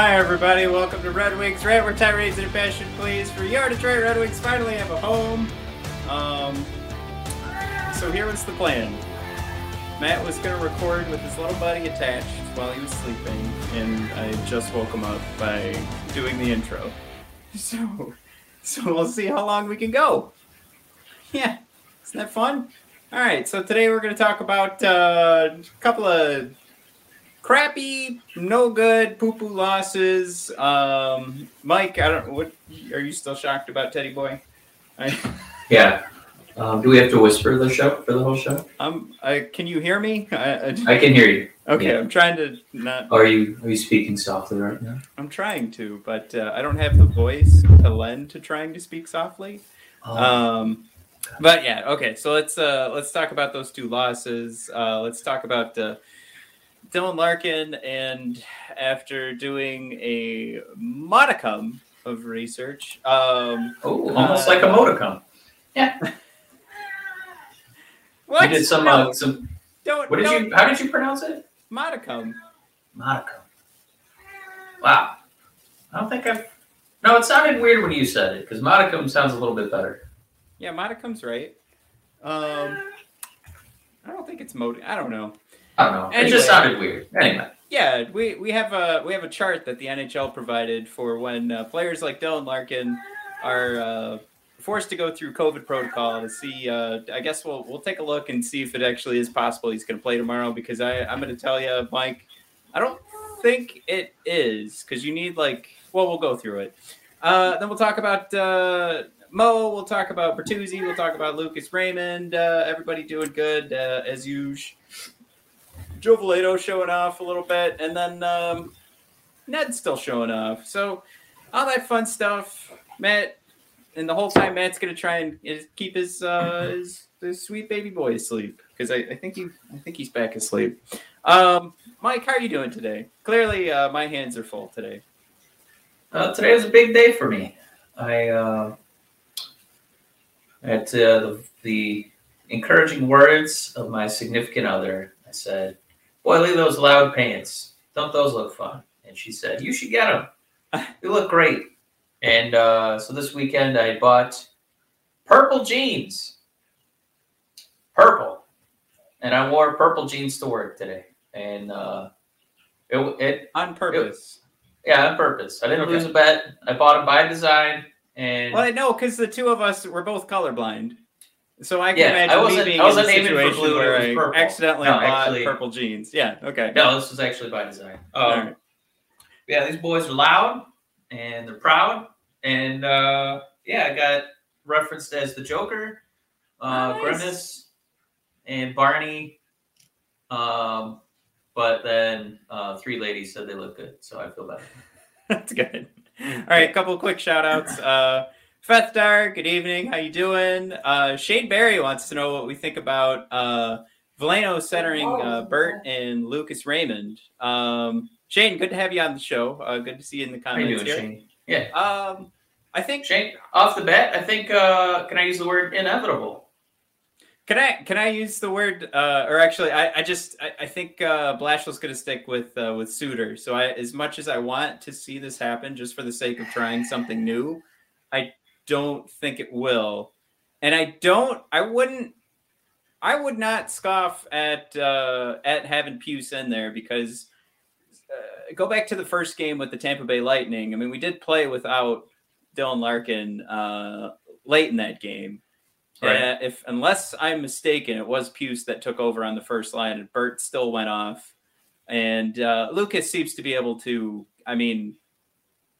Hi, everybody. Welcome to Red Wings Red, where tirades and passion please for your Detroit Red Wings finally have a home. Um, so here was the plan. Matt was going to record with his little buddy attached while he was sleeping, and I just woke him up by doing the intro. So, so we'll see how long we can go. Yeah, isn't that fun? All right, so today we're going to talk about uh, a couple of crappy, no good, poo poo losses. Um, Mike, I don't. What are you still shocked about, Teddy Boy? I, Yeah. Um, do we have to whisper the show for the whole show? I'm. I, can you hear me? I, I, I can hear you. okay, yeah. I'm trying to not. Are you are you speaking softly right now? I'm trying to, but uh, I don't have the voice to lend to trying to speak softly. Um, but yeah, okay. So let's uh, let's talk about those two losses. Uh, let's talk about uh, Dylan Larkin, and after doing a modicum of research, um, oh, almost uh, like a modicum. Yeah. what? You did some No, uh, some. don't, What did don't- you? How did you pronounce it? modicum? Modicum. Wow. I don't think I've. No, it sounded weird when you said it because modicum sounds a little bit better. Yeah, modicum's right. Um, I don't think it's mod. I don't know. I don't know. It Anyway. just sounded weird. Anyway. Yeah, we, we have a we have a chart that the NHL provided for when uh, players like Dylan Larkin are uh, forced to go through COVID protocol to see. Uh, I guess we'll we'll take a look and see if it actually is possible he's going to play tomorrow. Because I I'm going to tell you, Mike, I don't think it is because you need like well we'll go through it. Uh, then we'll talk about uh, Mo. We'll talk about Bertuzzi. We'll talk about Lucas Raymond. Uh, everybody doing good uh, as usual. Joe Veleno showing off a little bit, and then um, Ned's still showing off. So all that fun stuff, Matt. And the whole time, Matt's gonna try and keep his uh, his, his sweet baby boy asleep because I, I think he I think he's back asleep. Um, Mike, how are you doing today? Clearly, uh, my hands are full today. Uh, today was a big day for me. I uh, at uh, the, the encouraging words of my significant other, I said, "Boy, look at those loud pants. Don't those look fun?" And she said, "You should get them. You look great." And uh, so this weekend, I bought purple jeans, purple, and I wore purple jeans to work today. And uh, it, it On purpose. yeah, on purpose. I didn't Okay. lose a bet. I bought them by design, and Well, I know because the two of us were both colorblind. So I can Yeah, imagine me wasn't- being I in a wasn't aiming for situation blue, where I purple. accidentally No, bought actually- purple jeans. Yeah, okay. no, this was actually by design. Um, All right. Yeah, these boys are loud and they're proud, and uh, yeah, I got referenced as the Joker, uh, Nice. Grimace, and Barney. Um, but then uh, three ladies said they look good, so I feel better. That's good. All right, a couple of quick shout outs. Uh, Fethdar, good evening. How you doing? Uh, Shane Barry wants to know what we think about uh, Veleno centering uh, Bert and Lucas Raymond. Um, Shane, good to have you on the show. Uh, good to see you in the How you comments doing, here. Shane? Yeah, Um, I think Shane. Off the bat, I think. Uh, can I use the word inevitable? Can I can I use the word uh, or actually I, I just I, I think uh, Blashill's going to stick with uh, with Suter. So I as much as I want to see this happen just for the sake of trying something new, I don't think it will. And I don't I wouldn't I would not scoff at uh, at having Pius in there because uh, go back to the first game with the Tampa Bay Lightning. I mean, we did play without Dylan Larkin uh, late in that game. Right. Uh, if unless I'm mistaken, it was Pius that took over on the first line, and Bert still went off. And uh, Lucas seems to be able to. I mean,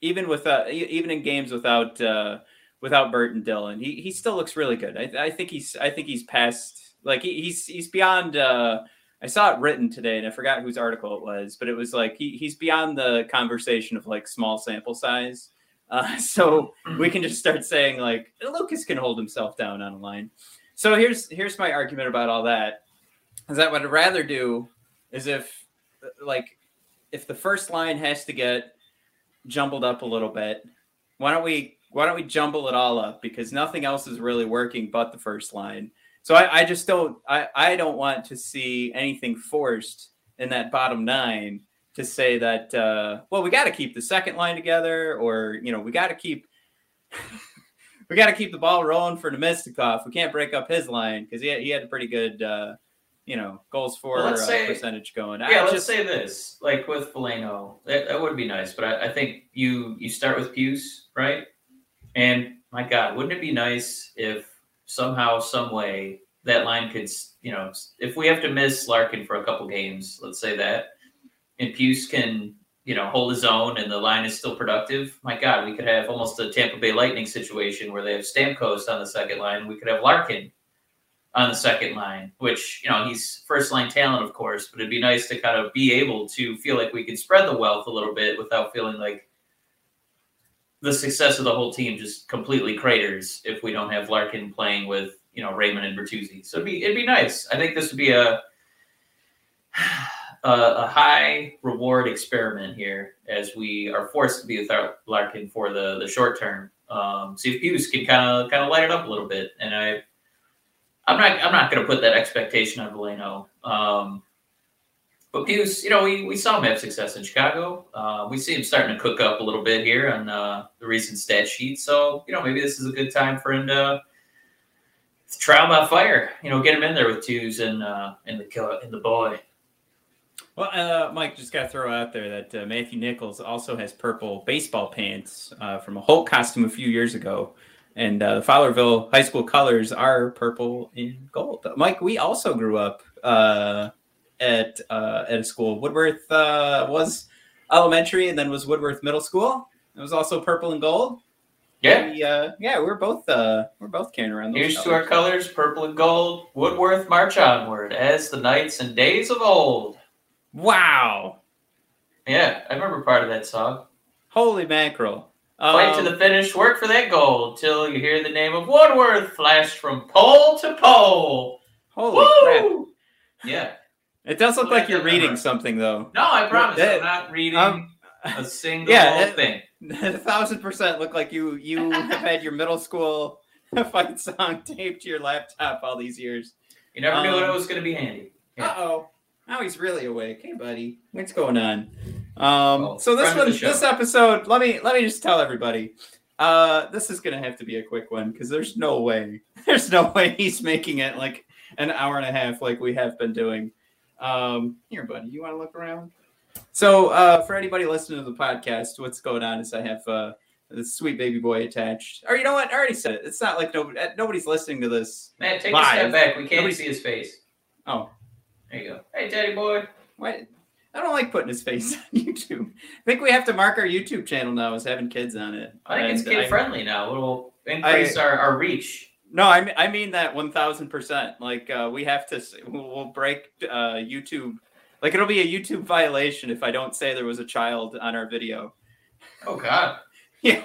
even with uh, even in games without uh, without Bert and Dylan, he, he still looks really good. I, I think he's I think he's past like he, he's he's beyond. Uh, I saw it written today, and I forgot whose article it was, but it was like he, he's beyond the conversation of like small sample size. Uh, so we can just start saying like Lucas can hold himself down on a line. So here's here's my argument about all that. Is that what I'd rather do is if like if the first line has to get jumbled up a little bit, why don't we why don't we jumble it all up because nothing else is really working but the first line. So I, I just don't I, I don't want to see anything forced in that bottom nine to say that uh, well we got to keep the second line together or you know we got to keep we got to keep the ball rolling for Namestnikov. We can't break up his line because he had, he had a pretty good uh, you know goals for Well, let's uh, say- percentage going. Yeah, I let's just say this. Like with Veleno, that, that would be nice, but I, I think you you start with Pius, right? And my God, wouldn't it be nice if somehow, some way, that line could, you know, if we have to miss Larkin for a couple games, let's say that, and Pius can, you know, hold his own and the line is still productive. My God, we could have almost a Tampa Bay Lightning situation where they have Stamkos on the second line. We could have Larkin on the second line, which, you know, he's first line talent, of course, but it'd be nice to kind of be able to feel like we could spread the wealth a little bit without feeling like the success of the whole team just completely craters if we don't have Larkin playing with, you know, Raymond and Bertuzzi. So it'd be it'd be nice. I think this would be a a, a high reward experiment here as we are forced to be without Larkin for the the short term. Um, see if Hughes can kind of kind of light it up a little bit, and I I'm not I'm not going to put that expectation on Veleno. Um, but Hughes, you know, we, we saw him have success in Chicago. Uh, we see him starting to cook up a little bit here on uh, the recent stat sheet. So you know, maybe this is a good time for him to, trial by fire. You know, get him in there with Hughes and uh, and the and the boy. Well, uh, Mike, just got to throw out there that uh, Matthew Nichols also has purple baseball pants uh, from a Hulk costume a few years ago. And the Fowlerville High School colors are purple and gold. Mike, we also grew up at uh, at a school. Woodworth uh, was elementary and then was Woodworth Middle School. It was also purple and gold. Yeah. We, uh, yeah, we're both uh, we're both carrying around those. Here's to our colors. colors, purple and gold. Woodworth, march onward, as the nights and days of old. Wow! Yeah, I remember part of that song. Holy mackerel! Fight Um, to the finish, work for that gold, till you hear the name of Woodworth flash from pole to pole. Holy crap! Yeah. It does look like you're reading number. something though. No, I promise. That- I'm not reading um, a single yeah, it- thing. A thousand percent look like you you have had your middle school fight song taped to your laptop all these years. You never knew um, it was going to be handy. Yeah. Uh oh. Now he's really awake. Hey buddy. What's going on? Um Well, so this one this episode, let me let me just tell everybody. Uh this is gonna have to be a quick one because there's no way. There's no way he's making it like an hour and a half like we have been doing. Um here, buddy, you wanna look around? So uh for anybody listening to the podcast, what's going on is I have uh this sweet baby boy attached. Or you know what? I already said it. It's not like nobody nobody's listening to this. Matt, take Live. a step back. We can't Nobody- see his face. Oh, There you go. Hey, Teddy boy. Why? I don't like putting his face on YouTube. I think we have to mark our YouTube channel now as having kids on it. I think it's And kid friendly now. It'll increase our, our reach. No, I mean, I mean that one thousand percent. Like uh, we have to, we'll, we'll break uh, YouTube. Like it'll be a YouTube violation if I don't say there was a child on our video. Oh, God. Yeah,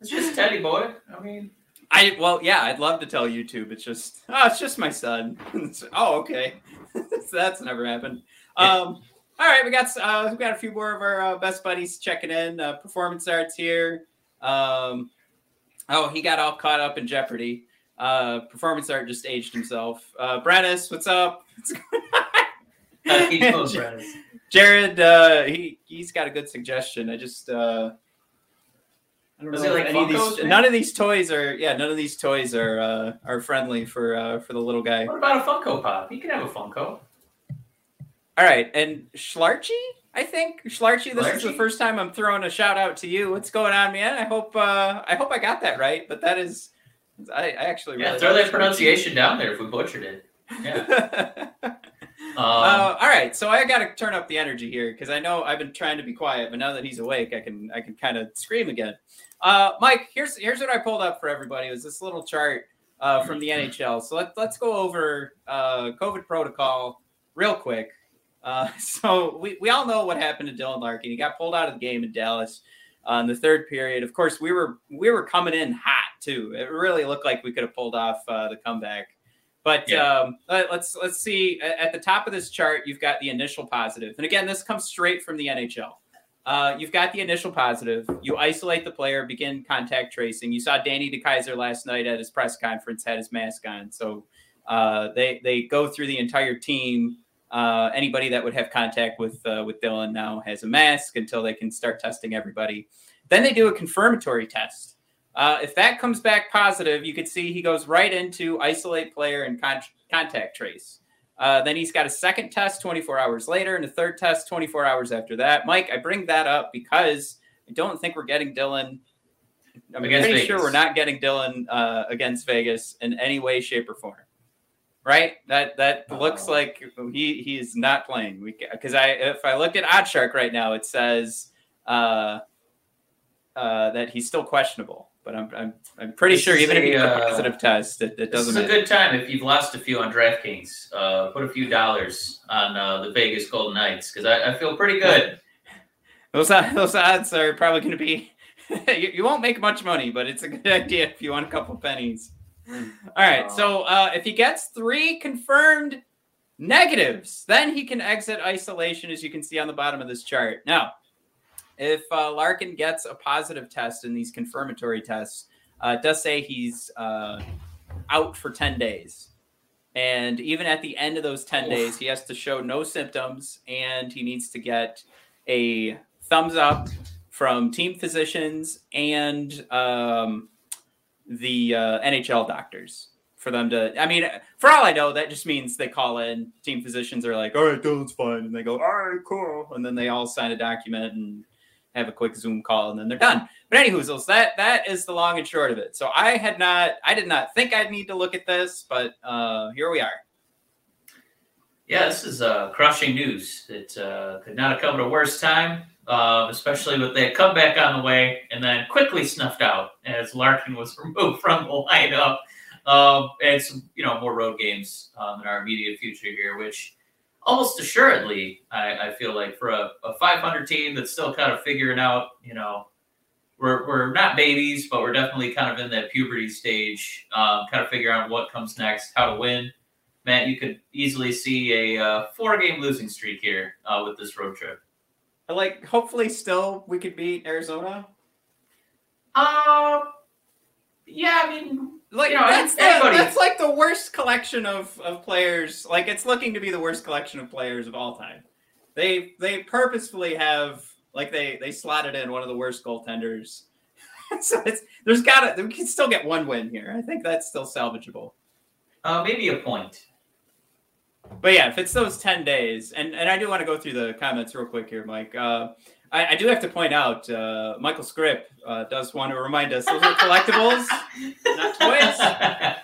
It's just Teddy boy. I mean, I well, yeah, I'd love to tell YouTube. It's just, oh, it's just my son. Oh, okay, that's never happened. Um, all right, we got uh, we got a few more of our uh, best buddies checking in. Uh, performance arts here. Um, oh, he got all caught up in Jeopardy. Uh, performance art just aged himself. Uh, Brennis, what's up? What's going on? friends. Jared, uh, he he's got a good suggestion. I just uh, I don't know like any of these. None of these toys are yeah. None of these toys are uh, are friendly for uh, for the little guy. What about a Funko Pop? You can have a Funko. All right, and Schlarchy, I think Schlarchy. This is the first time I'm throwing a shout out to you. What's going on, man? I hope uh, I hope I got that right. But that is, I, I actually Yeah, really throw that pronunciation down there if we butchered it. Yeah. Um, uh, all right, so I got to turn up the energy here because I know I've been trying to be quiet, but now that he's awake, I can I can kind of scream again. Uh, Mike, here's here's what I pulled up for everybody. It was this little chart uh, from the NHL. So let, let's go over uh, COVID protocol real quick. Uh, so we, we all know what happened to Dylan Larkin. He got pulled out of the game in Dallas. uh, in the third period. Of course, we were we were coming in hot too. It really looked like we could have pulled off uh, the comeback. But Yeah. um, let- let's let's see. At the top of this chart, you've got the initial positive, and again, this comes straight from the NHL. Uh, you've got the initial positive. You isolate the player, begin contact tracing. You saw Danny DeKeyser last night at his press conference, had his mask on. So uh, they they go through the entire team. Uh, anybody that would have contact with uh, with Dylan now has a mask until they can start testing everybody. Then they do a confirmatory test. Uh, if that comes back positive, you could see he goes right into isolate player and con- contact trace. Uh, then he's got a second test 24 hours later and a third test 24 hours after that. Mike, I bring that up because I don't think we're getting Dylan. I'm Against pretty sure we're not getting Dylan uh, against Vegas in any way, shape, or form. Right? That that looks Oh. like he he is not playing. We because I if I look at OddsShark right now, it says uh, uh, that he's still questionable. But I'm I'm, I'm pretty This sure is even if a, he has a uh, positive test, it, it This doesn't It's a good time if you've lost a few on DraftKings. Uh, put a few dollars on uh, the Vegas Golden Knights because I, I feel pretty good. Those those odds are probably going to be. you, you won't make much money, but it's a good idea if you want a couple pennies. All right, so uh, if he gets three confirmed negatives, then he can exit isolation, as you can see on the bottom of this chart. Now, if uh, Larkin gets a positive test in these confirmatory tests, uh, it does say he's uh, out for 10 days. And even at the end of those 10 Oof. days, he has to show no symptoms and he needs to get a thumbs up from team physicians and um, the uh, NHL doctors for them to. I mean, for all I know, that just means they call in. Team physicians are like, "All right, Dylan's fine," and they go, "All right, cool," and then they all sign a document and have a quick Zoom call, and then they're done. But anywho, that that is the long and short of it. So I had not, I did not think I'd need to look at this, but uh, here we are. Yeah, this is uh, crushing news. It uh, could not have come at a worse time, uh, especially with that comeback on the way and then quickly snuffed out as Larkin was removed from the lineup. Um, and some, you know, more road games um, in our immediate future here, which almost assuredly, I, I feel like for a, a 500 team that's still kind of figuring out, you know, we're, we're not babies, but we're definitely kind of in that puberty stage, um, kind of figuring out what comes next, how to win. Matt, you could easily see a uh, four-game losing streak here uh, with this road trip. Like, hopefully, still we could beat Arizona. Uh, yeah, I mean, Like You know, that's, the, that's like the worst collection of, of players. Like it's looking to be the worst collection of players of all time. They they purposefully have like they they slotted in one of the worst goaltenders. so it's there's got to we can still get one win here. I think that's still salvageable. uh, maybe a point. But yeah, if it's those ten days, and and I do want to go through the comments real quick here, Mike. Uh, I, I do have to point out, uh, Michael Scripp uh, does want to remind us those are collectibles. Not toys.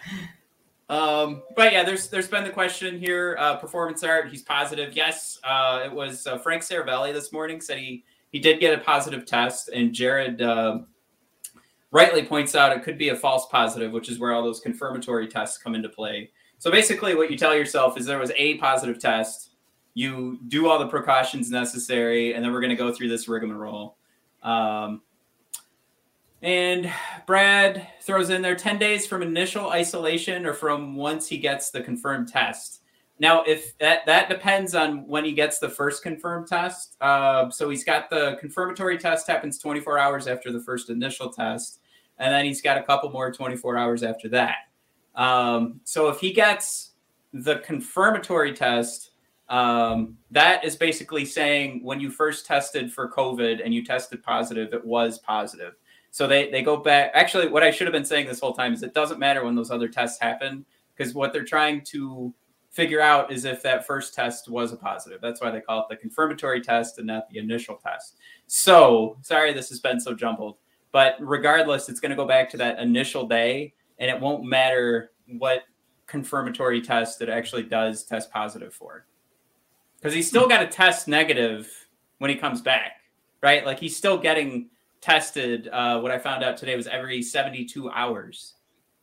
Um, but yeah, there's there's been the question here. Uh, performance art, he's positive. Yes, uh, it was uh, Frank Seravalli this morning said he he did get a positive test, and Jared rightly points out it could be a false positive, which is where all those confirmatory tests come into play. So basically, what you tell yourself is there was a positive test. You do all the precautions necessary, and then we're going to go through this rigmarole. Um, and Brad throws in there 10 days from initial isolation or from once he gets the confirmed test. Now, if that that depends on when he gets the first confirmed test. Uh, so he's got the confirmatory test happens 24 hours after the first initial test, and then he's got a couple more 24 hours after that. Um, so if he gets the confirmatory test, um, that is basically saying when you first tested for COVID and you tested positive, it was positive. So they, they go back. Actually, what I should have been saying this whole time is it doesn't matter when those other tests happen because what they're trying to figure out is if that first test was a positive. That's why they call it the confirmatory test and not the initial test. So sorry this has been so jumbled, but regardless, it's going to go back to that initial day and it won't matter what confirmatory test it actually does test positive for. Because he's still got to test negative when he comes back, right? Like he's still getting tested. Uh, what I found out today was every 72 hours.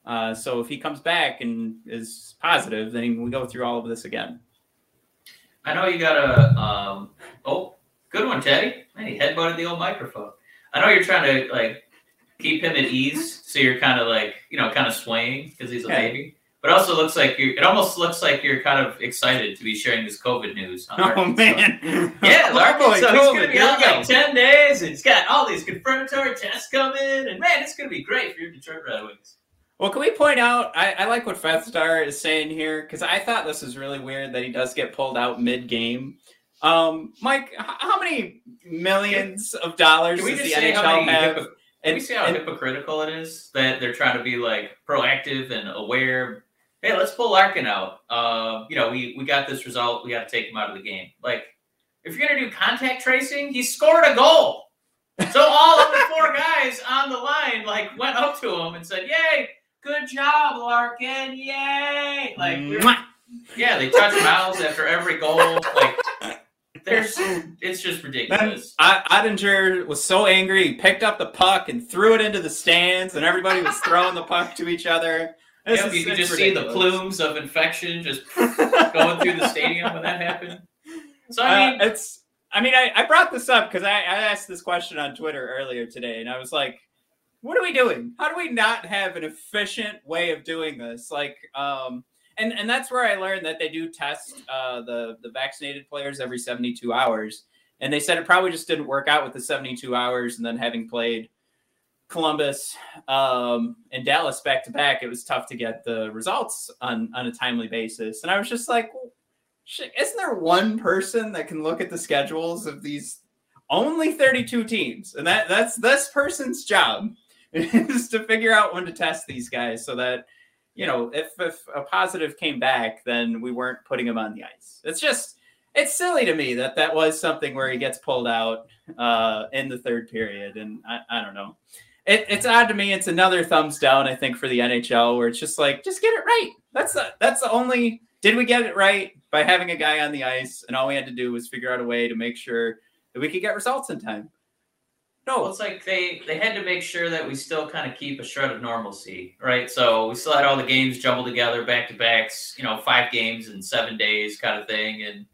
Uh, so if he comes back and is positive, then we go through all of this again. I know you got a. Um, oh, good one, Teddy. Hey, headbutted the old microphone. I know you're trying to like keep him at ease, so you're kind of like you know kind of swaying because he's a Yeah. baby. But also looks like you. It almost looks like you're kind of excited to be sharing this COVID news. Oh. Man. Yeah, Oh, boy, so he's gonna be out like ten days, and he's got all these confirmatory tests coming, and man, it's gonna be great for your Detroit Red Wings. Well, can we point out? I, I like what Fethstar is saying here because I thought this was really weird that he does get pulled out mid-game. Um, Mike, how many millions of dollars does the NHL have? Can And- we see how and- hypocritical it is that they're trying to be like proactive and aware? Hey, let's pull Larkin out. Uh, you know, we we got this result. We got to take him out of the game. Like, if you're gonna do contact tracing, he scored a goal. So all of the four guys on the line like went up to him and said, "Yay, good job, Larkin! Yay!" Like, we were- yeah, they touch mouths after every goal. Like, there's, it's just ridiculous. I- Oettinger was so angry, he picked up the puck and threw it into the stands, and everybody was throwing the puck to each other. This Yeah, is- you can it's just see the plumes of infection just going through the stadium when that happened. So I mean, Uh, it's. I mean, I, I brought this up because I, I asked this question on Twitter earlier today, and I was like, "What are we doing? How do we not have an efficient way of doing this?" Like, um, and and that's where I learned that they do test uh, the the vaccinated players every seventy two hours, and they said it probably just didn't work out with the seventy two hours, and then having played Columbus um, and Dallas back to back, it was tough to get the results on on a timely basis, and I was just like. Well, isn't there one person that can look at the schedules of these only 32 teams and that that's this person's job is to figure out when to test these guys so that you know if if a positive came back then we weren't putting him on the ice. It's just it's silly to me that that was something where he gets pulled out uh in the third period and i, I don't know. It, it's odd to me. It's another thumbs down i think for the nhl where it's just like just get it right. That's the that's the only did we get it right by having a guy on the ice? And all we had to do was figure out a way to make sure that we could get results in time well, no it's like they they had to make sure that we still kind of keep a shred of normalcy, right? So we still had all the games jumbled together, back to backs, you know, five games in seven days, kind of thing. And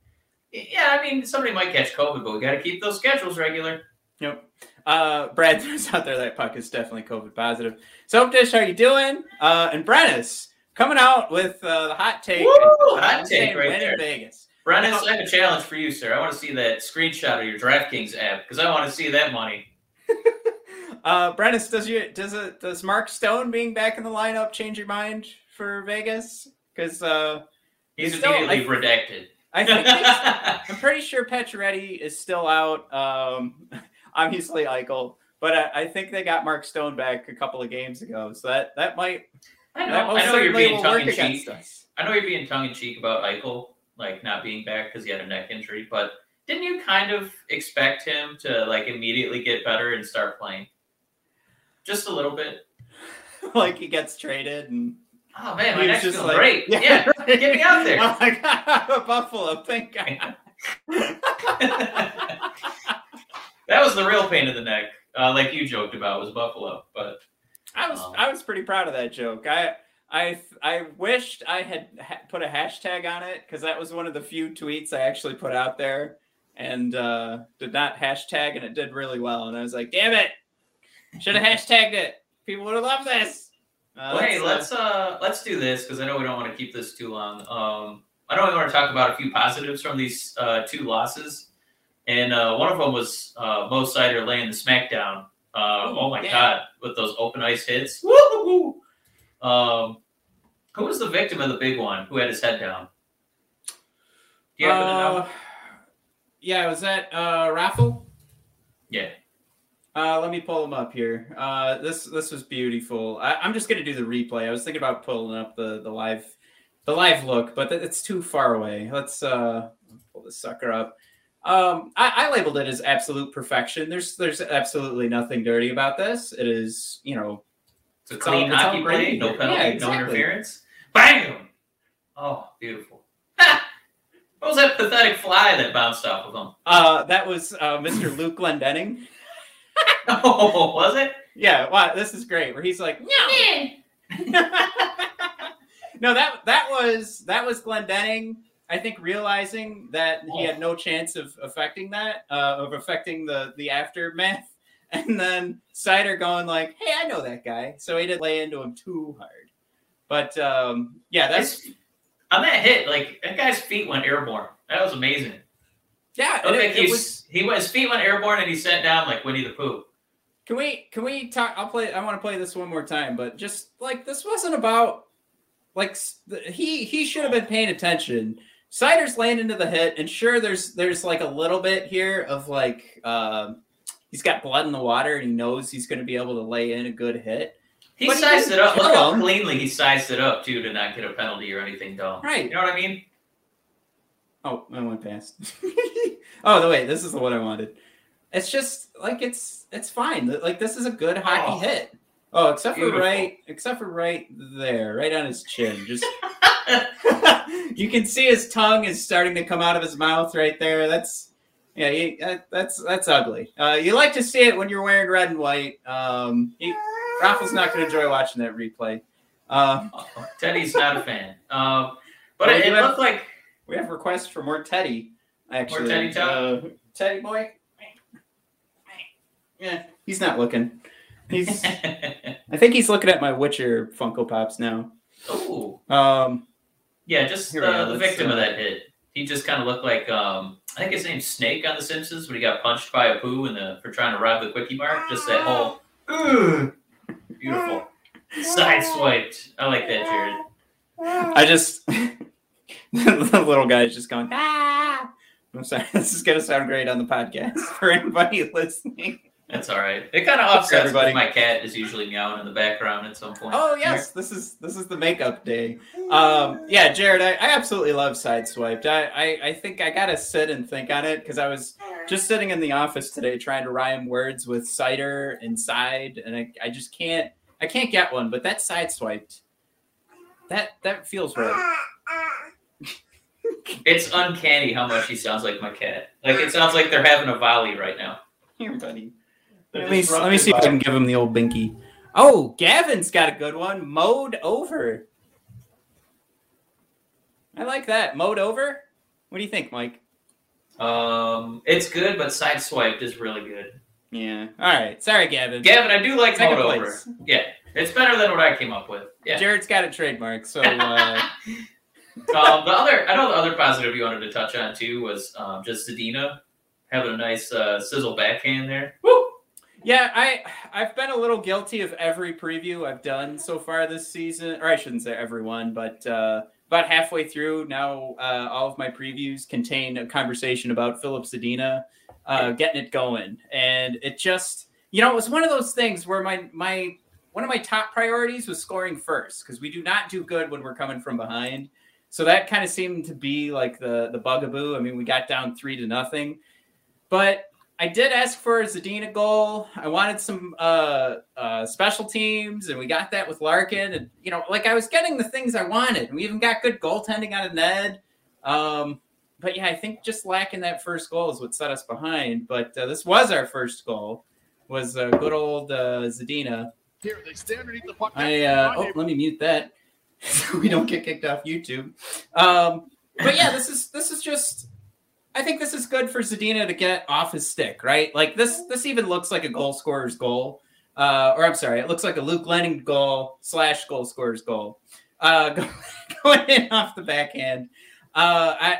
yeah, I mean, somebody might catch COVID, but we got to keep those schedules regular. Yep. Uh, Brad throws out there that puck is definitely COVID positive. Soap Dish, how you doing? Uh, and Brennis coming out with uh, the hot take. Woo! Hot take right there. Vegas. Brennan, I have a challenge for you, sir. I want to see that screenshot of your DraftKings app because I want to see that money. Uh, Brennis, does you does it does Mark Stone being back in the lineup change your mind for Vegas? Because uh, He's still- immediately I- redacted. I think I'm pretty sure Pacioretty is still out. Um, obviously Eichel, but I, I think they got Mark Stone back a couple of games ago, so that that might I know. I know you're being tongue in cheek. I know you're being tongue in cheek about Eichel, like not being back because he had a neck injury, but didn't you kind of expect him to like immediately get better and start playing? Just a little bit. like he gets traded and Oh man, my He was neck's just feeling like- great. Yeah, Yeah, right. get me out there. I'm like, I'm a Buffalo pink guy. that was the real pain in the neck, uh, like you joked about, was Buffalo. But I was Um, I was pretty proud of that joke. I I I wished I had ha- put a hashtag on it because that was one of the few tweets I actually put out there and uh, did not hashtag and it did really well. And I was like, damn it, should have hashtagged it. People would have loved this. Uh, well, hey, uh, let's uh let's do this because I know we don't want to keep this too long. Um, I know we want to talk about a few positives from these uh, two losses, and uh, one of them was uh, Mo Seider laying the smackdown. Uh, Ooh, oh my yeah. god, with those open ice hits. Woo! Um, who was the victim of the big one? Who had his head down? Do you happen to know? Yeah, was that uh, Raffl? Yeah. Uh, let me pull them up here. Uh, this this was beautiful. I, I'm just gonna do the replay. I was thinking about pulling up the the live the live look, but it's too far away. Let's uh pull this sucker up. Um, I, I labeled it as absolute perfection. There's there's absolutely nothing dirty about this. It is you know It's a It's clean all hockey play, no penalty, Yeah, no interference. Bam! Oh, beautiful. Ha! What was that pathetic fly that bounced off of him? uh that was uh, Mr. Luke Glendening. Oh, was it? Yeah, wow, this is great. Where he's like, no, no, that that was that was Glendening. I think realizing that he had no chance of affecting that, uh, of affecting the the aftermath, and then Seider going like, "Hey, I know that guy," so he didn't lay into him too hard. But um, yeah, that's It's- on that hit. Like that guy's feet went airborne. That was amazing. yeah. It, it was, he went his feet went airborne and he sat down like Winnie the Pooh. can we can we talk? I'll play. I want to play this one more time, but just like this wasn't about like the- he he should have been paying attention. Seider's laying into the hit, and sure, there's there's like a little bit here of like um, he's got blood in the water, and he knows he's going to be able to lay in a good hit. He But sized didn't it up. Look how cleanly he sized it up too to not get a penalty or anything dumb. Right. You know what I mean? Oh, I went past. oh, the wait, this is the one I wanted. It's just like it's it's fine. Like this is a good hockey Oh, hit. Oh, except for right, except for right there, right on his chin. Just you can see his tongue is starting to come out of his mouth right there. That's yeah, he, that, that's that's ugly. Uh, you like to see it when you're wearing red and white. Um, he, Raffl's not going to enjoy watching that replay. Uh, Teddy's not a fan. Um, but Well, it, it looked like we have requests for more Teddy. Actually, Teddy Uh, Teddy boy. Yeah, he's not looking. He's. I think he's looking at my Witcher Funko Pops now. oh Um, yeah, just uh, the victim of uh, that hit. He just kind of looked like um, I think his name's Snake on The Simpsons when he got punched by Apu in the for trying to rob the quickie mart. Just that whole "Ugh." beautiful side swiped. I like that, Jared. I just the little guy's just going. Ah! I'm sorry. This is gonna sound great on the podcast for anybody listening. That's all right. It kind of offsets everybody. my cat is usually meowing in the background at some point. Oh yes, this is this is the makeup day. Um, yeah, Jared, I, I absolutely love Sideswiped. I, I I think I gotta sit and think on it because I was just sitting in the office today trying to rhyme words with cider and side, and I, I just can't I can't get one. But that Sideswiped, that that feels right. It's uncanny how much he sounds like my cat. Like it sounds like they're having a volley right now. Here, buddy. Let me let me see if I can give him the old binky. Oh, Gavin's got a good one. Mode over. I like that. Mode over. What do you think, Mike? Um, it's good, but sideswiped is really good. Yeah. All right. Sorry, Gavin. Gavin, I do like Second mode place. over. Yeah, it's better than what I came up with. Yeah. Jared's got a trademark, so uh, um, the other, I know the other positive you wanted to touch on too was um, just Zadina having a nice uh, sizzle backhand there. Woo! Yeah, I I've been a little guilty of every preview I've done so far this season, or I shouldn't say everyone, but uh, about halfway through now, uh, all of my previews contain a conversation about Filip Zadina uh, getting it going, and it just you know it was one of those things where my my one of my top priorities was scoring first because we do not do good when we're coming from behind. So that kind of seemed to be like the the bugaboo. I mean, we got down three to nothing, but I did ask for a Zadina goal. I wanted some uh, uh, special teams, and we got that with Larkin. And you know, like I was getting the things I wanted. And we even got good goaltending out of Ned. Um, but yeah, I think just lacking that first goal is what set us behind. But uh, this was our first goal. Was uh, good old uh, Zadina. Here, they stand underneath the puck. I uh, oh, let me mute that so we don't get kicked off YouTube. Um, but yeah, this is this is just. I think this is good for Zadina to get off his stick, right? Like this. This even looks like a goal scorer's goal, uh, or I'm sorry, it looks like a Luke Lennon goal slash goal scorer's goal, uh, going in off the backhand. Uh, I.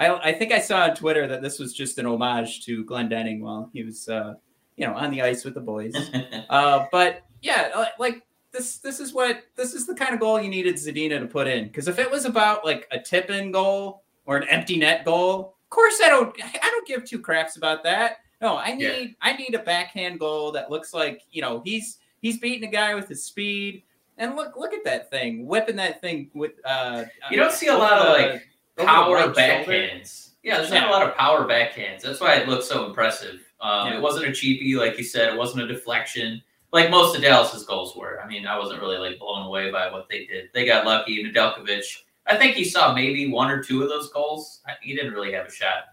I, I think I saw on Twitter that this was just an homage to Glendening while he was, uh, you know, on the ice with the boys. Uh, but yeah, uh, like this this is what this is the kind of goal you needed Zadina to put in. Because if it was about like a tip in goal or an empty net goal, of course I don't I don't give two craps about that. No, I need Yeah. I need a backhand goal that looks like you know he's he's beating a guy with his speed. And look look at that thing whipping that thing with uh You don't see a lot of the- like power backhands. Yeah, there's not a lot of power backhands. That's why it looks so impressive. Um, Yeah. It wasn't a cheapie, like you said. It wasn't a deflection, like most of Dallas's goals were. I mean, I wasn't really like blown away by what they did. They got lucky. Nedeljkovic, I think he saw maybe one or two of those goals. He didn't really have a shot.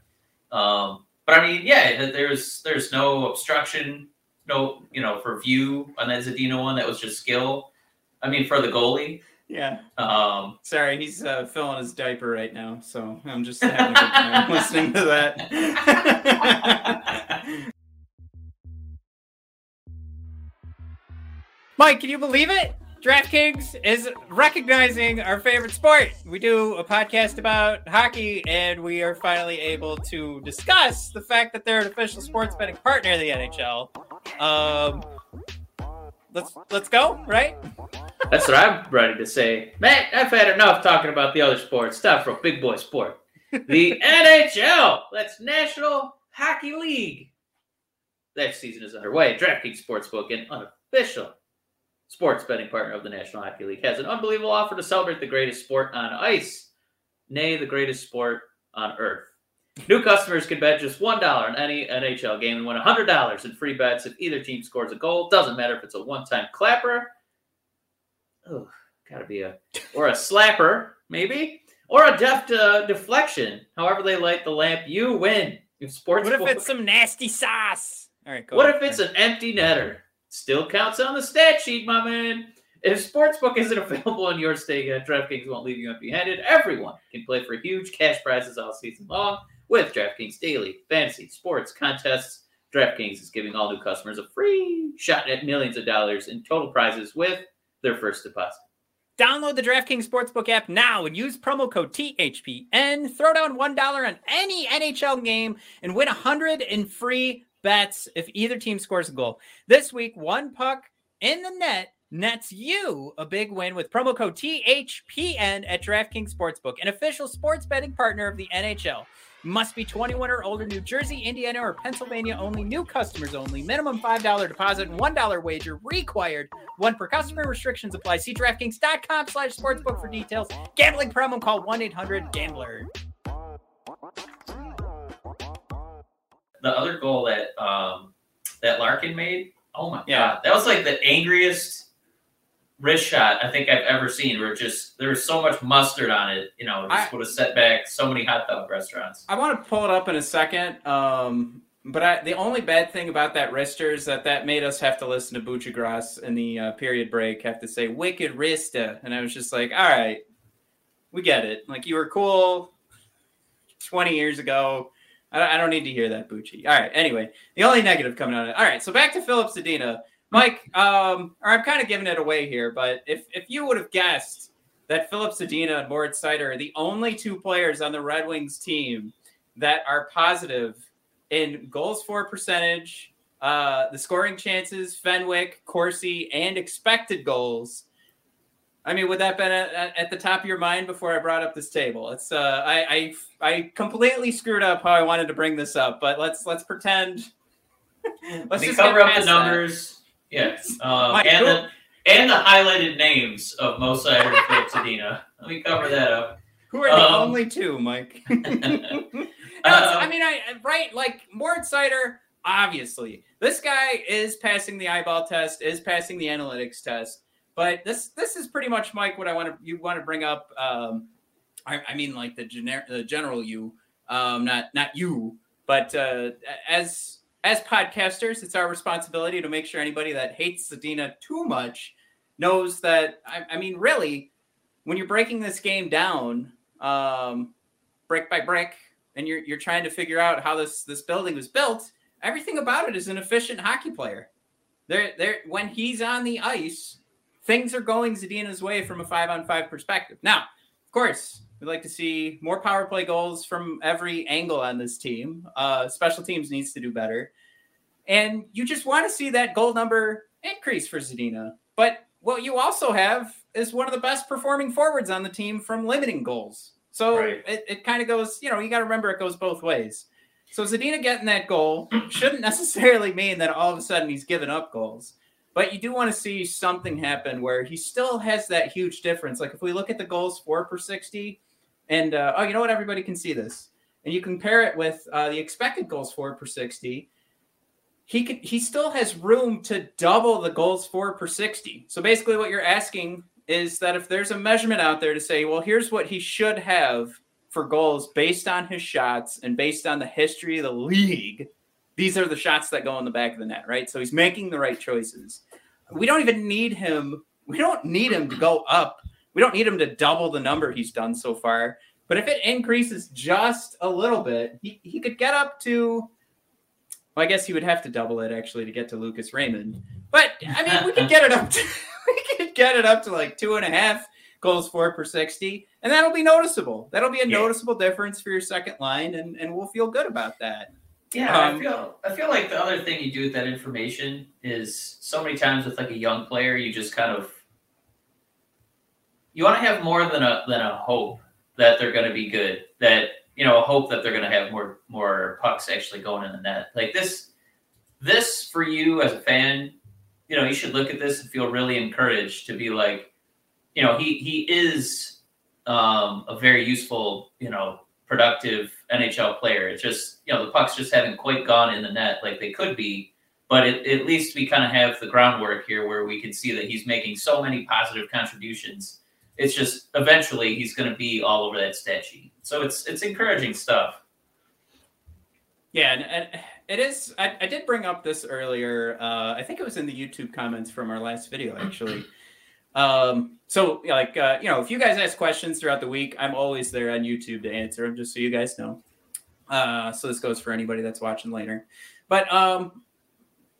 Um, but I mean, yeah, there's there's no obstruction, no you know for view on that Zadina one. That was just skill. I mean, for the goalie. Yeah. Um, Sorry, he's uh, filling his diaper right now, so I'm just having a good time listening to that. Mike, can you believe it? DraftKings is recognizing our favorite sport. We do a podcast about hockey, and we are finally able to discuss the fact that they're an official sports betting partner of the NHL. Um, let's let's go, right? That's what I'm ready to say. Man, I've had enough talking about the other sports. Time for a big boy sport. The NHL. That's National Hockey League. That season is underway. DraftKings Sportsbook, an unofficial sports betting partner of the National Hockey League, has an unbelievable offer to celebrate the greatest sport on ice, nay, the greatest sport on earth. New customers can bet just $1 on any NHL game and win $100 in free bets if either team scores a goal. Doesn't matter if it's a one time clapper. Oh, gotta be a. Or a slapper, maybe. Or a deft uh, deflection. However, they light the lamp, you win. If sports What if it's some nasty sauce? All right, go what ahead. if it's an empty netter? Still counts on the stat sheet, my man. If Sportsbook isn't available in your state yet, uh, DraftKings won't leave you empty-handed. Everyone can play for huge cash prizes all season long with DraftKings Daily Fantasy Sports Contests. DraftKings is giving all new customers a free shot at millions of dollars in total prizes with their first deposit. Download the DraftKings Sportsbook app now and use promo code THPN. Throw down $1 on any NHL game and win 100 in free bets if either team scores a goal. This week, one puck in the net nets you a big win with promo code THPN at DraftKings Sportsbook, an official sports betting partner of the NHL. Must be 21 or older, New Jersey, Indiana, or Pennsylvania only. New customers only. Minimum $5 deposit and $1 wager required. One per customer. Restrictions apply. See DraftKings.com slash sportsbook for details. Gambling problem, call 1-800-GAMBLER. The other goal that um, that Larkin made, oh my Yeah. god, that was like the angriest wrist shot I think I've ever seen. Where just there was so much mustard on it, you know, it just I- would have set back so many hot dog restaurants. I want to pull it up in a second. Um, but I, the only bad thing about that wrister is that that made us have to listen to Buccigross in the uh, period break have to say "wicked wrista," and I was just like, "All right, we get it. Like you were cool twenty years ago. I, don't- need to hear that, Bucci." All right. Anyway, the only negative coming out of it. All right. So back to Filip Zadina, Mike. Um, or I'm kind of giving it away here, but if if you would have guessed that Filip Zadina and Moritz Seider are the only two players on the Red Wings team that are positive in goals for percentage, uh, the scoring chances, Fenwick, Corsi, and expected goals. I mean, would that been at, at- the top of your mind before I brought up this table? It's uh, I, I I completely screwed up how I wanted to bring this up, but let's let's pretend. let's Let just cover up the past that. numbers. Yes, um, and the and the highlighted names of Mo Seider and Filip Zadina. Let me cover that up. Who are the Um, only two, Mike? No, Um, I mean, I right like Mort Seider. Obviously, this guy is passing the eyeball test, is passing the analytics test. But this this is pretty much Mike. What I want to you want to bring up. Um, I, I mean, like the gener- the general you, um, not not you, but uh, as as podcasters, it's our responsibility to make sure anybody that hates Zadina too much knows that. I, I mean, really, when you're breaking this game down, um, brick by brick, and you're you're trying to figure out how this this building was built, everything about it is an efficient hockey player. There, there. When he's on the ice, things are going Zadina's way from a five on five perspective. Now, of course, we'd like to see more power play goals from every angle on this team. Uh, special teams needs to do better, and you just want to see that goal number increase for Zadina. But what you also have is one of the best performing forwards on the team from limiting goals. So Right. it, it kind of goes, you know, you got to remember it goes both ways. So Zadina getting that goal shouldn't necessarily mean that all of a sudden he's giving up goals. But you do want to see something happen where he still has that huge difference. Like if we look at the goals for per 60, and uh, oh, you know what? Everybody can see this. And you compare it with uh, the expected goals for per 60. He could he still has room to double the goals for per 60. So basically what you're asking is that if there's a measurement out there to say, well, here's what he should have for goals based on his shots and based on the history of the league, these are the shots that go in the back of the net, right? So he's making the right choices. We don't even need him. We don't need him to go up. We don't need him to double the number he's done so far. But if it increases just a little bit, he, he could get up to, well, I guess he would have to double it actually to get to Lucas Raymond. But I mean, we could get it up to we could get it up to like two and a half goals for per 60, and that'll be noticeable. That'll be a Yeah. noticeable difference for your second line, and, and we'll feel good about that. Yeah, Um, I feel I feel like the other thing you do with that information is so many times with like a young player, you just kind of you want to have more than a than a hope that they're going to be good. That you know, a hope that they're going to have more more pucks actually going in the net. Like this, this for you as a fan, you know, you should look at this and feel really encouraged to be like, you know, he he is um, a very useful, you know, productive NHL player. It's just, you know, the pucks just haven't quite gone in the net like they could be. But it, at least we kind of have the groundwork here where we can see that he's making so many positive contributions. It's just eventually he's going to be all over that stat sheet. So it's it's encouraging stuff. Yeah, and, and it is. I, I did bring up this earlier. Uh, I think it was in the YouTube comments from our last video, actually. Um, so, like, uh, you know, if you guys ask questions throughout the week, I'm always there on YouTube to answer them, just so you guys know. Uh, so this goes for anybody that's watching later. But um,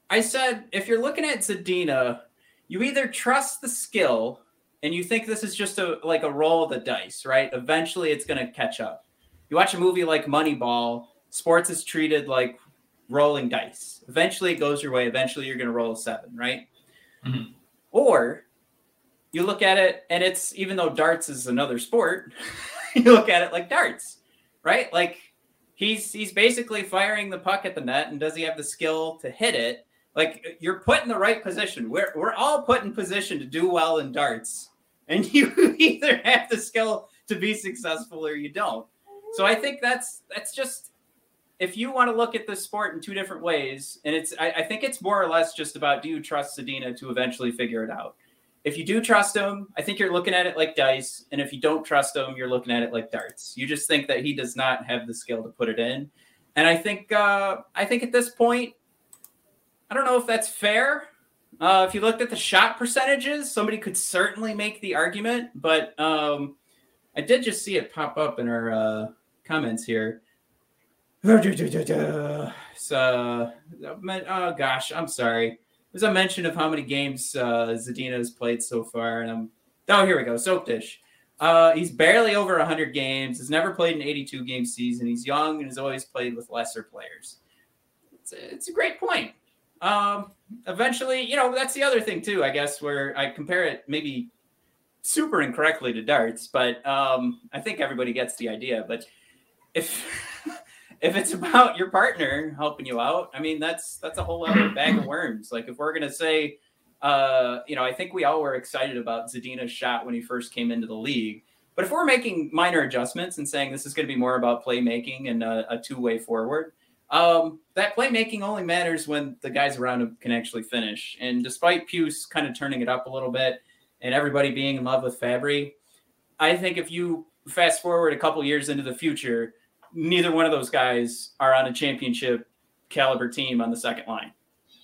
I said if you're looking at Zadina, you either trust the skill and you think this is just a like a roll of the dice, right? Eventually, it's going to catch up. You watch a movie like Moneyball sports is treated like rolling dice. Eventually, it goes your way. Eventually, you're going to roll a seven, right? Mhm. Or you look at it, and it's even though darts is another sport, you look at it like darts, right? Like he's he's basically firing the puck at the net, and does he have the skill to hit it? Like you're put in the right position. We're we're all put in position to do well in darts, and you either have the skill to be successful or you don't. So I think that's that's just if you want to look at this sport in two different ways, and it's I, I think it's more or less just about do you trust Zadina to eventually figure it out. If you do trust him, I think you're looking at it like dice, and if you don't trust him, you're looking at it like darts. You just think that he does not have the skill to put it in, and I think uh, I think at this point, I don't know if that's fair. Uh, if you looked at the shot percentages, somebody could certainly make the argument, but um, I did just see it pop up in our uh, comments here. So, oh gosh, I'm sorry. There's a mention of how many games uh, Zadina has played so far, and I'm oh here we go. Soap dish. Uh, he's barely over 100 games. Has never played an 82 game season. He's young and has always played with lesser players. It's a, it's a great point. Um, eventually, you know, that's the other thing too. I guess where I compare it maybe super incorrectly to darts, but um, I think everybody gets the idea. But if if it's about your partner helping you out, I mean that's that's a whole other bag of worms. Like if we're gonna say, uh, you know, I think we all were excited about Zadina's shot when he first came into the league. But if we're making minor adjustments and saying this is going to be more about playmaking and a, a two-way forward, um, that playmaking only matters when the guys around him can actually finish. And despite Pius kind of turning it up a little bit and everybody being in love with Fabbri, I think if you fast forward a couple years into the future, neither one of those guys are on a championship caliber team on the second line.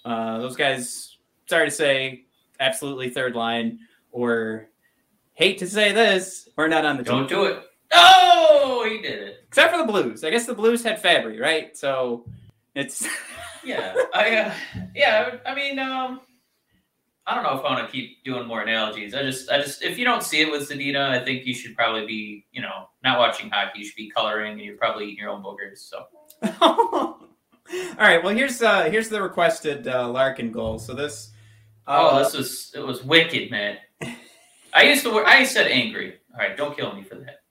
Uh, those guys, sorry to say, absolutely third line, or hate to say this, we're not on the Don't team. do it. Oh, he did it. Except for the Blues. I guess the Blues had Fabbri, right? So it's Yeah, I uh, yeah, I mean, um, I don't know if I want to keep doing more analogies. I just, I just, if you don't see it with Zadina, I think you should probably be, you know, not watching hockey. You should be coloring, and you're probably eating your own boogers. So All right. Well, here's uh here's the requested uh, Larkin goal. So this. Oh, Uh, this was it was wicked, man. I used to. I said angry. All right, don't kill me for that.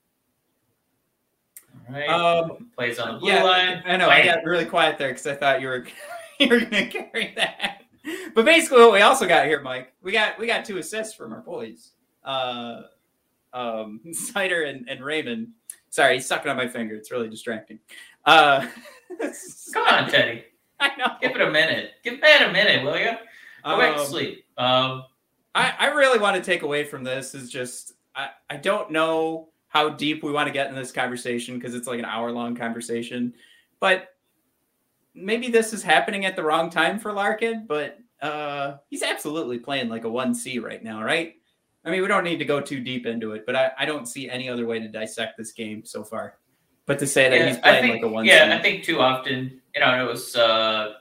All right, um, plays on the blue yeah, line. I know. I got really quiet there because I thought you were you were gonna carry that. But basically, what we also got here, Mike, we got we got two assists from our boys, uh, um, Seider and, and Raymond. Sorry, he's sucking on my finger. It's really distracting. Uh, Come on, Teddy. I know. Give it a minute. Give Matt a minute, will you? Go back to Um, sleep. Um, I, I really want to take away from this is just I, I don't know how deep we want to get in this conversation because it's like an hour long conversation. But maybe this is happening at the wrong time for Larkin, but uh he's absolutely playing like a 1C right now, right? I mean, we don't need to go too deep into it, but I, I don't see any other way to dissect this game so far. But to say that yeah, he's playing think, like a 1C. yeah, I think too often, you know, it was uh,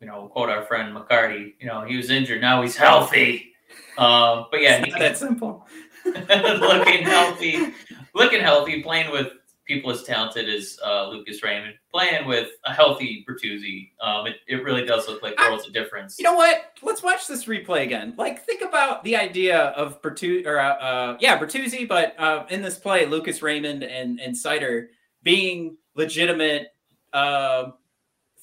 you know, quote our friend McCarty. You know, he was injured, now he's healthy. Um, but yeah, It's he, that simple. looking healthy, looking healthy, playing with people as talented as uh, Lucas Raymond, playing with a healthy Bertuzzi. Um, it, it really does look like worlds of difference. You know what? Let's watch this replay again. Like, think about the idea of Bertuzzi, or uh, uh, yeah, Bertuzzi, but uh, in this play, Lucas Raymond and and Seider being legitimate uh,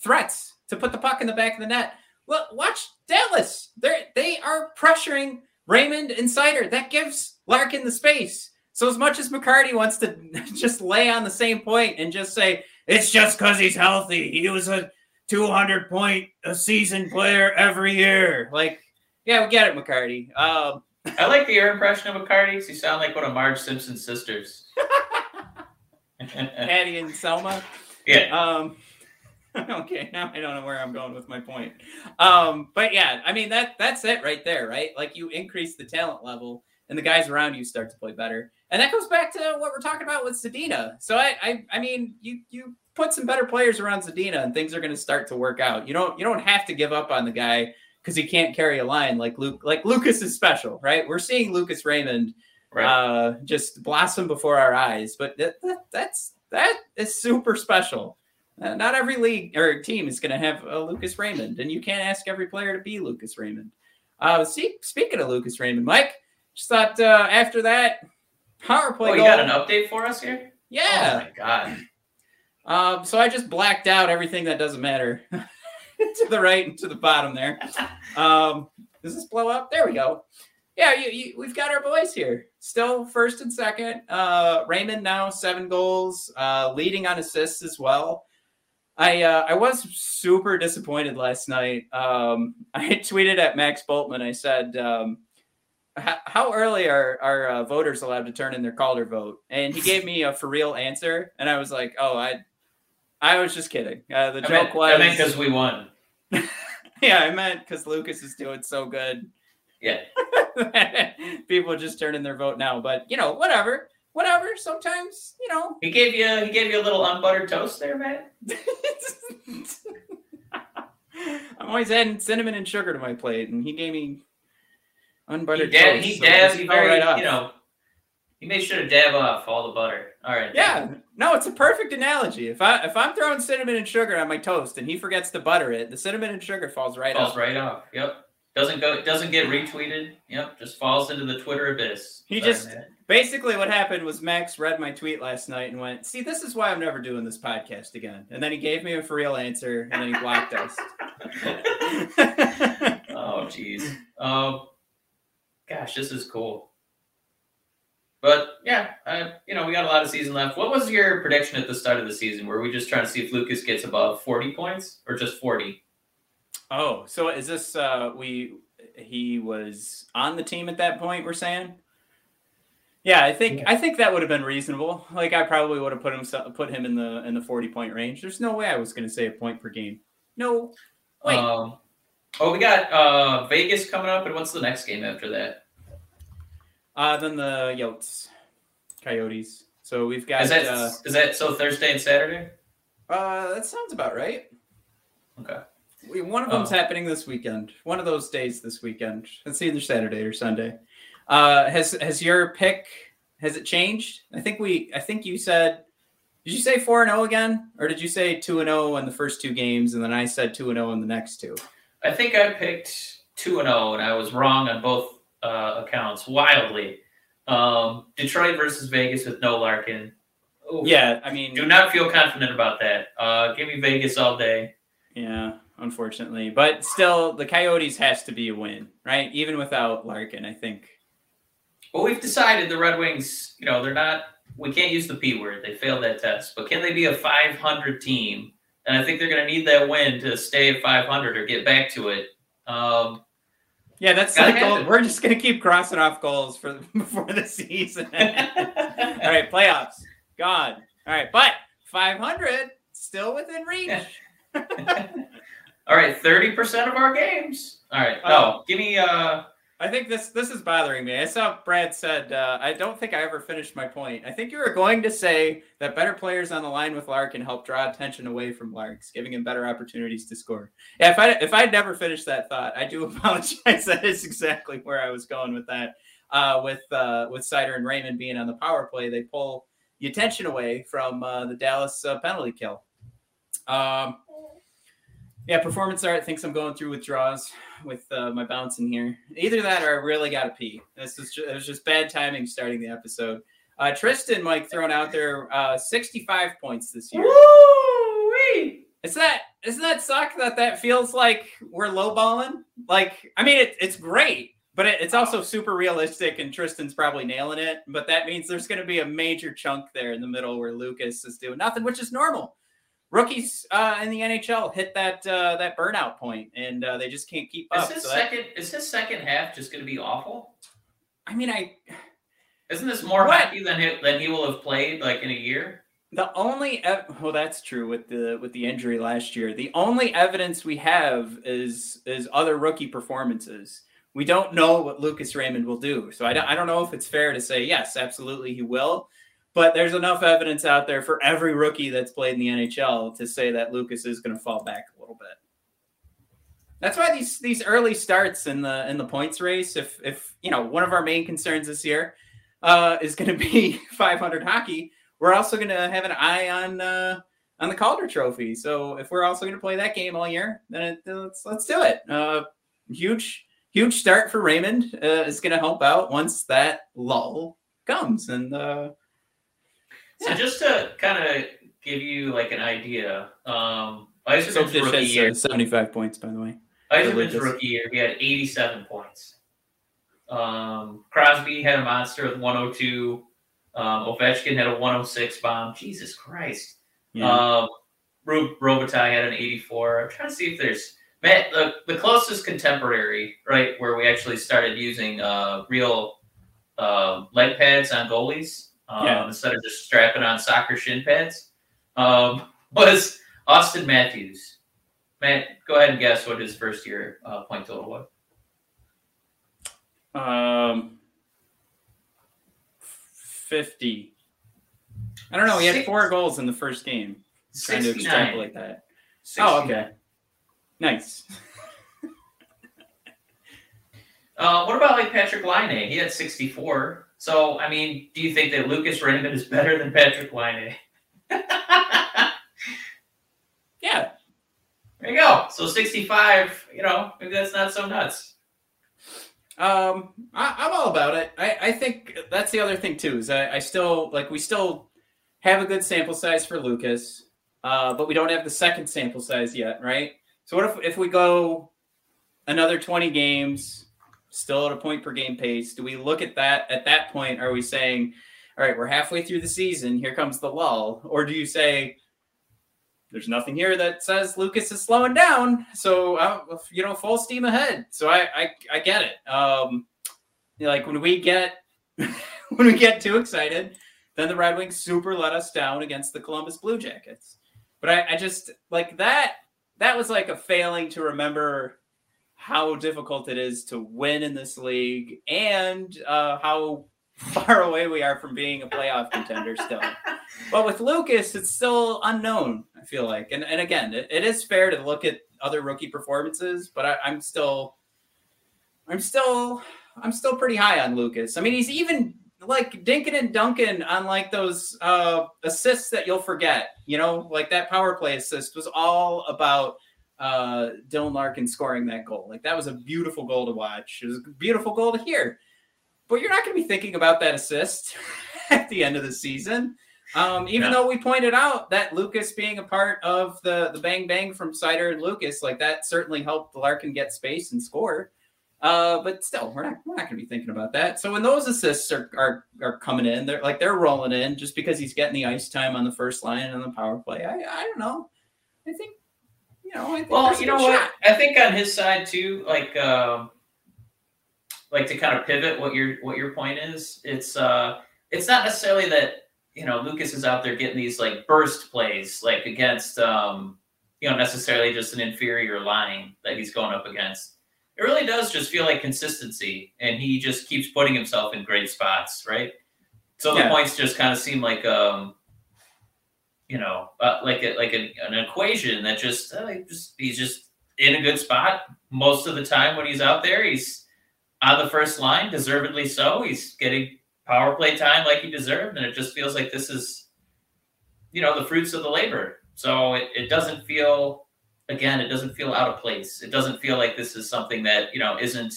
threats to put the puck in the back of the net. Well, watch Dallas. They they are pressuring Raymond and Seider. That gives Larkin the space. So as much as McCarty wants to just lay on the same point and just say it's just because he's healthy, he was a 200 point a season player every year. Like, yeah, we get it, McCarty. Um, I like your impression of McCarty 'cause you sound like one of Marge Simpson's sisters. Patty and Selma. yeah. Um, okay, now I don't know where I'm going with my point. Um, but yeah, I mean that that's it right there, right? Like you increase the talent level, and the guys around you start to play better, and that goes back to what we're talking about with Zadina. So I, I, I mean, you you put some better players around Zadina, and things are going to start to work out. You don't you don't have to give up on the guy because he can't carry a line like Luke. Like Lucas is special, right? We're seeing Lucas Raymond Right. uh, just blossom before our eyes. But that, that, that's that is super special. Uh, not every league or team is going to have a Lucas Raymond, and you can't ask every player to be Lucas Raymond. Uh, see, speaking of Lucas Raymond, Mike, just thought uh, after that power play oh, you goal, got an update for us here? Yeah. Oh my god. Um, so I just blacked out everything that doesn't matter to the right and to the bottom there. Um, does this blow up? There we go. Yeah, you, you, we've got our boys here. Still first and second. Uh, Raymond now seven goals, uh, leading on assists as well. I uh, I was super disappointed last night. Um, I tweeted at Max Bultman. I said, um, "H- "How early are are uh, voters allowed to turn in their Calder vote?" And he gave me a for real answer, and I was like, "Oh, I I was just kidding." Uh, the I joke meant, was, I meant because we won. yeah, I meant because Lucas is doing so good. Yeah. People just turn in their vote now, but you know, whatever, whatever. Sometimes, you know, He gave you he gave you a little unbuttered toast there, man. I'm always adding cinnamon and sugar to my plate, and he gave me unbuttered He, dab, toast, he so he very, right you know, he made sure to dab off all the butter. All right. Yeah, no, it's a perfect analogy. If I if I'm throwing cinnamon and sugar on my toast and he forgets to butter it, the cinnamon and sugar falls right falls off. right off. Yep. Doesn't go. Doesn't get retweeted. Yep. Just falls into the Twitter abyss. He Sorry, just- man. Basically, what happened was Max read my tweet last night and went, "See, this is why I'm never doing this podcast again." And then he gave me a for real answer, and then he blocked us. oh, jeez. Um, gosh, this is cool. But yeah, uh, you know, we got a lot of season left. What was your prediction at the start of the season? Were we just trying to see if Lucas gets above forty points or just forty? oh, so is this uh we he was on the team at that point, we're saying? Yeah, I think I think that would have been reasonable. Like I probably would have put him put him in the in the 40 point range. There's no way I was going to say a point per game. No. Wait. Um, oh, we got uh, Vegas coming up, and what's the next game after that? Uh, then the Yotes, Coyotes. So we've got. Is that uh, is that so Thursday and Saturday? uh, that sounds about right. Okay. We, one of them's Oh. happening this weekend. One of those days this weekend. It's either Saturday or Sunday. Uh, has has your pick? Has it changed? I think we. I think you said. Did you say four and zero again, or did you say two and zero in the first two games, and then I said two and zero in the next two? I think I picked two and zero, and I was wrong on both uh, accounts wildly. Um, Detroit versus Vegas with no Larkin. Oof. Yeah, I mean, Do not feel confident about that. Uh, give me Vegas all day. Yeah, unfortunately, but still, the Coyotes has to be a win, right? Even without Larkin, I think. Well, we've decided the Red Wings, you know, they're not, we can't use the P word. They failed that test. But can they be a 500 team? And I think they're going to need that win to stay at 500 or get back to it. Um, Yeah, that's the goal. We're just gonna keep crossing off goals for before the season. All right, playoffs gone. All right, but 500 still within reach. all right, 30% of our games. All right. Oh. Give me, uh, I think this this is bothering me. I saw Brad said uh, I don't think I ever finished my point. I think you were going to say that better players on the line with Larkin help draw attention away from Larks, giving him better opportunities to score. Yeah, if I if I'd never finished that thought, I do apologize. that is exactly where I was going with that. Uh, with uh, with Seider and Raymond being on the power play, they pull the attention away from uh, the Dallas uh, penalty kill. Um, yeah, performance art thinks I'm going through withdrawals with uh, my bouncing here. Either that or I really got to pee. This is just, it was just bad timing starting the episode. Uh, Tristan, Mike, thrown out there uh, 65 points this year. Woo-wee! Is that doesn't that suck that that feels like we're lowballing? Like, I mean, it, it's great, but it, it's also super realistic, and Tristan's probably nailing it. But that means there's going to be a major chunk there in the middle where Lucas is doing nothing, which is normal rookies uh, in the NHL hit that uh, that burnout point, and uh, they just can't keep Is up. his So second is his second half just going to be awful? I mean, I Isn't this more What? hockey than he, than he will have played like in a year? the only ev- well, that's true with the with the injury last year. The only evidence we have is is other rookie performances. We don't know what Lucas Raymond will do, so I don't, I don't know if it's fair to say yes, absolutely he will. But there's enough evidence out there for every rookie that's played in the NHL to say that Lucas is going to fall back a little bit. That's why these these early starts in the in the points race, if if you know one of our main concerns this year uh, is going to be 500 hockey, we're also going to have an eye on uh, on the Calder Trophy. So if we're also going to play that game all year, then it, let's let's do it. Uh, huge huge start for Raymond uh, is going to help out once that lull comes, and uh, So just to kind of give you like an idea, um, so Yzerman's rookie has year, uh, 75 points, by the way. Yzerman's rookie year, he had 87 points. Um, Crosby had a monster with 102. Um, Ovechkin had a 106 bomb. Jesus Christ. Yeah. Um, Ro- Robitaille had an 84. I'm trying to see if there's Matt, the, the closest contemporary, right, where we actually started using uh, real uh, leg pads on goalies um, Yeah. instead of just strapping on soccer shin pads, um, was Auston Matthews. Matt, go ahead and guess what his first year uh, point total was. Um, 50. I don't know. He had four goals in the first game. Trying to extrapolate that. Oh, okay. Nice. Uh, what about like Patrik Laine? He had 64. So, I mean, do you think that Lucas Raymond is better than Patrik Laine? Yeah. There you go. So 65, you know, maybe that's not so nuts. Um, I, I'm all about it. I, I think that's the other thing too. Is I, I still like we still have a good sample size for Lucas, uh, but we don't have the second sample size yet, right? So what if if we go another 20 games, still at a point per game pace? Do we look at that at that point? Are we saying, all right, we're halfway through the season, here comes the lull, or do you say? There's nothing here that says Lucas is slowing down, so uh, you know, full steam ahead. So I, I, I get it. Um, you know, like when we get when we get too excited, then the Red Wings super let us down against the Columbus Blue Jackets. But I, I just like that. That was like a failing to remember how difficult it is to win in this league and uh, how far away we are from being a playoff contender still. But with Lucas, it's still unknown. I feel like, and and again, it, it is fair to look at other rookie performances, but I, I'm still, I'm still, I'm still pretty high on Lucas. I mean, he's even like dinking and dunking on like those uh, assists that you'll forget. You know, like that power play assist was all about uh, Dylan Larkin scoring that goal. Like that was a beautiful goal to watch. It was a beautiful goal to hear. But you're not going to be thinking about that assist at the end of the season. Um, even though we pointed out that Lucas being a part of the the bang bang from Seider and Lucas, like that certainly helped Larkin get space and score. Uh, but still, we're not we're not going to be thinking about that. So when those assists are, are are coming in, they're like they're rolling in just because he's getting the ice time on the first line and on the power play. I I don't know. I think you know. I think Well, you know what? shot. I think on his side too, like um, like to kind of pivot what your what your point is. It's uh, it's not necessarily that you know Lucas is out there getting these like burst plays, like against um, you know necessarily just an inferior line that he's going up against. it really does just feel like consistency, and he just keeps putting himself in great spots, right? So the Yeah. points just kind of seem like um, you know, uh, like a, like an equation that just, uh, just he's just in a good spot most of the time when he's out there. He's on the first line, deservedly so. He's getting power play time like he deserved, and it just feels like this is, you know, the fruits of the labor. So it, it doesn't feel, again, it doesn't feel out of place. It doesn't feel like this is something that you know isn't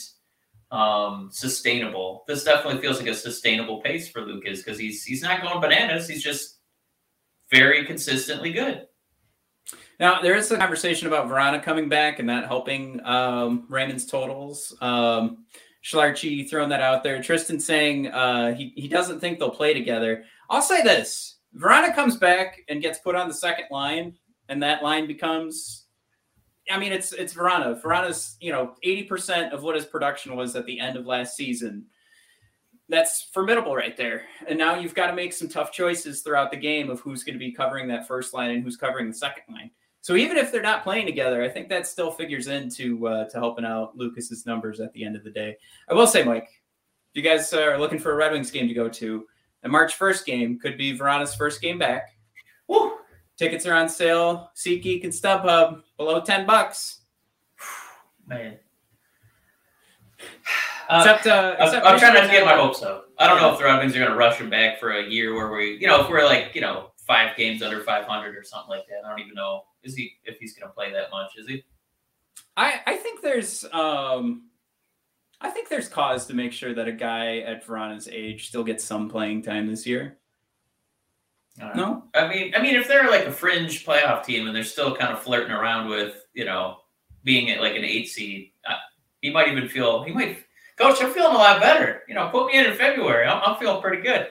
um, sustainable. This definitely feels like a sustainable pace for Lucas because he's he's not going bananas. He's just very consistently good. Now there is a conversation about Vrana coming back and that helping um, Raymond's totals. Um, Schlarchi throwing that out there. Tristan saying uh, he he doesn't think they'll play together. I'll say this: Vrana comes back and gets put on the second line, and that line becomes. I mean, it's it's Vrana. Vrana's you know eighty percent of what his production was at the end of last season. That's formidable right there. And now you've got to make some tough choices throughout the game of who's going to be covering that first line and who's covering the second line. So even if they're not playing together, I think that still figures into uh, to helping out Lucas's numbers at the end of the day. I will say, Mike, if you guys are looking for a Red Wings game to go to, the March first game could be Vrana's first game back. Woo! Tickets are on sale. SeatGeek and StubHub below ten bucks. Man. Uh, Except, uh, I'm, I'm trying not to get my hopes up. I don't know if the Red Wings are going to rush him back for a year where we, you know, if we're like, you know, five games under 500 or something like that. I don't even know is he if he's going to play that much. Is he? I, I think there's um I think there's cause to make sure that a guy at Vrana's age still gets some playing time this year. I No? I mean, I mean, if they're like a fringe playoff team and they're still kind of flirting around with, you know, being at like an eight seed, uh, he might even feel he might. Coach, I'm feeling a lot better. You know, put me in in February. I'm, I'm feeling pretty good.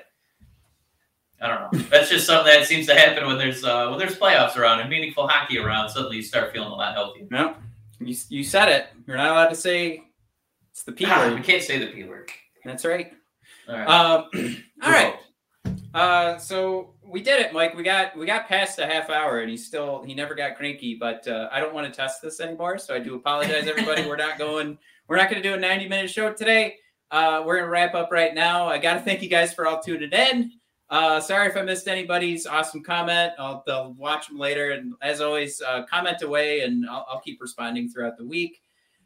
I don't know. That's just something that seems to happen when there's uh, when there's playoffs around and meaningful hockey around. Suddenly, you start feeling a lot healthier. No. You you said it. You're not allowed to say it's the P Ah, we can't say the p word. That's right. All right. Um all right. Uh, so we did it, Mike. We got we got past a half hour, and he still he never got cranky. But uh, I don't want to test this anymore, so I do apologize, everybody. we're not going. We're not going to do a ninety minute show today. Uh, we're gonna wrap up right now. I got to thank you guys for all tuning in. Uh, sorry if I missed anybody's awesome comment. I'll, I'll watch them later, and as always, uh, comment away, and I'll, I'll keep responding throughout the week.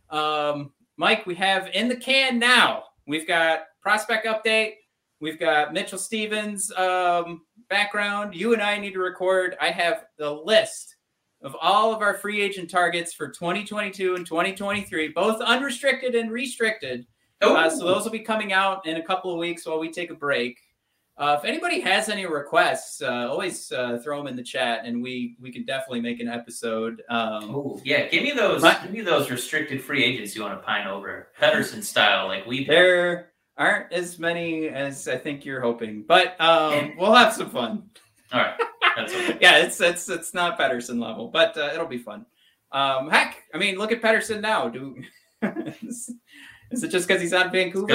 Um, Mike, we have in the can now. We've got prospect update. We've got Mitchell Stephens um, background. You and I need to record. I have the list of all of our free agent targets for 2022 and 2023, both unrestricted and restricted. Uh, so those will be coming out in a couple of weeks while we take a break. Uh, if anybody has any requests, uh, always uh, throw them in the chat, and we we can definitely make an episode. Um, Ooh, yeah, give me those. My- give me those restricted free agents you want to pine over, Pettersson style, like we there aren't as many as I think you're hoping, but um, we'll have some fun. All right, okay. yeah, it's it's it's not Pettersson level, but uh, it'll be fun. Um, heck, I mean, look at Pettersson now. Do is, is it just because he's on Vancouver?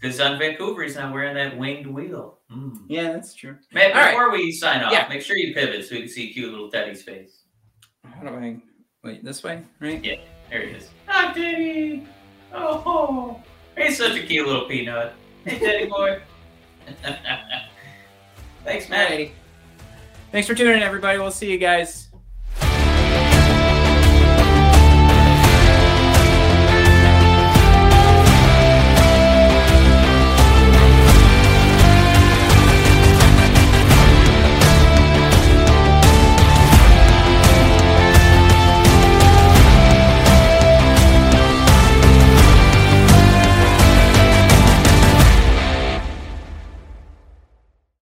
Because on Vancouver, he's not wearing that winged wheel. Mm. Yeah, that's true. All right. before we sign off, Yeah. make sure you pivot so we can see cute little Teddy's face. How do I wait this way? Right? Yeah. There he is. Hi, Teddy. Oh, he's such a cute little peanut. Hey, Teddy boy. Thanks, man. Alrighty. Thanks for tuning in, everybody. We'll see you guys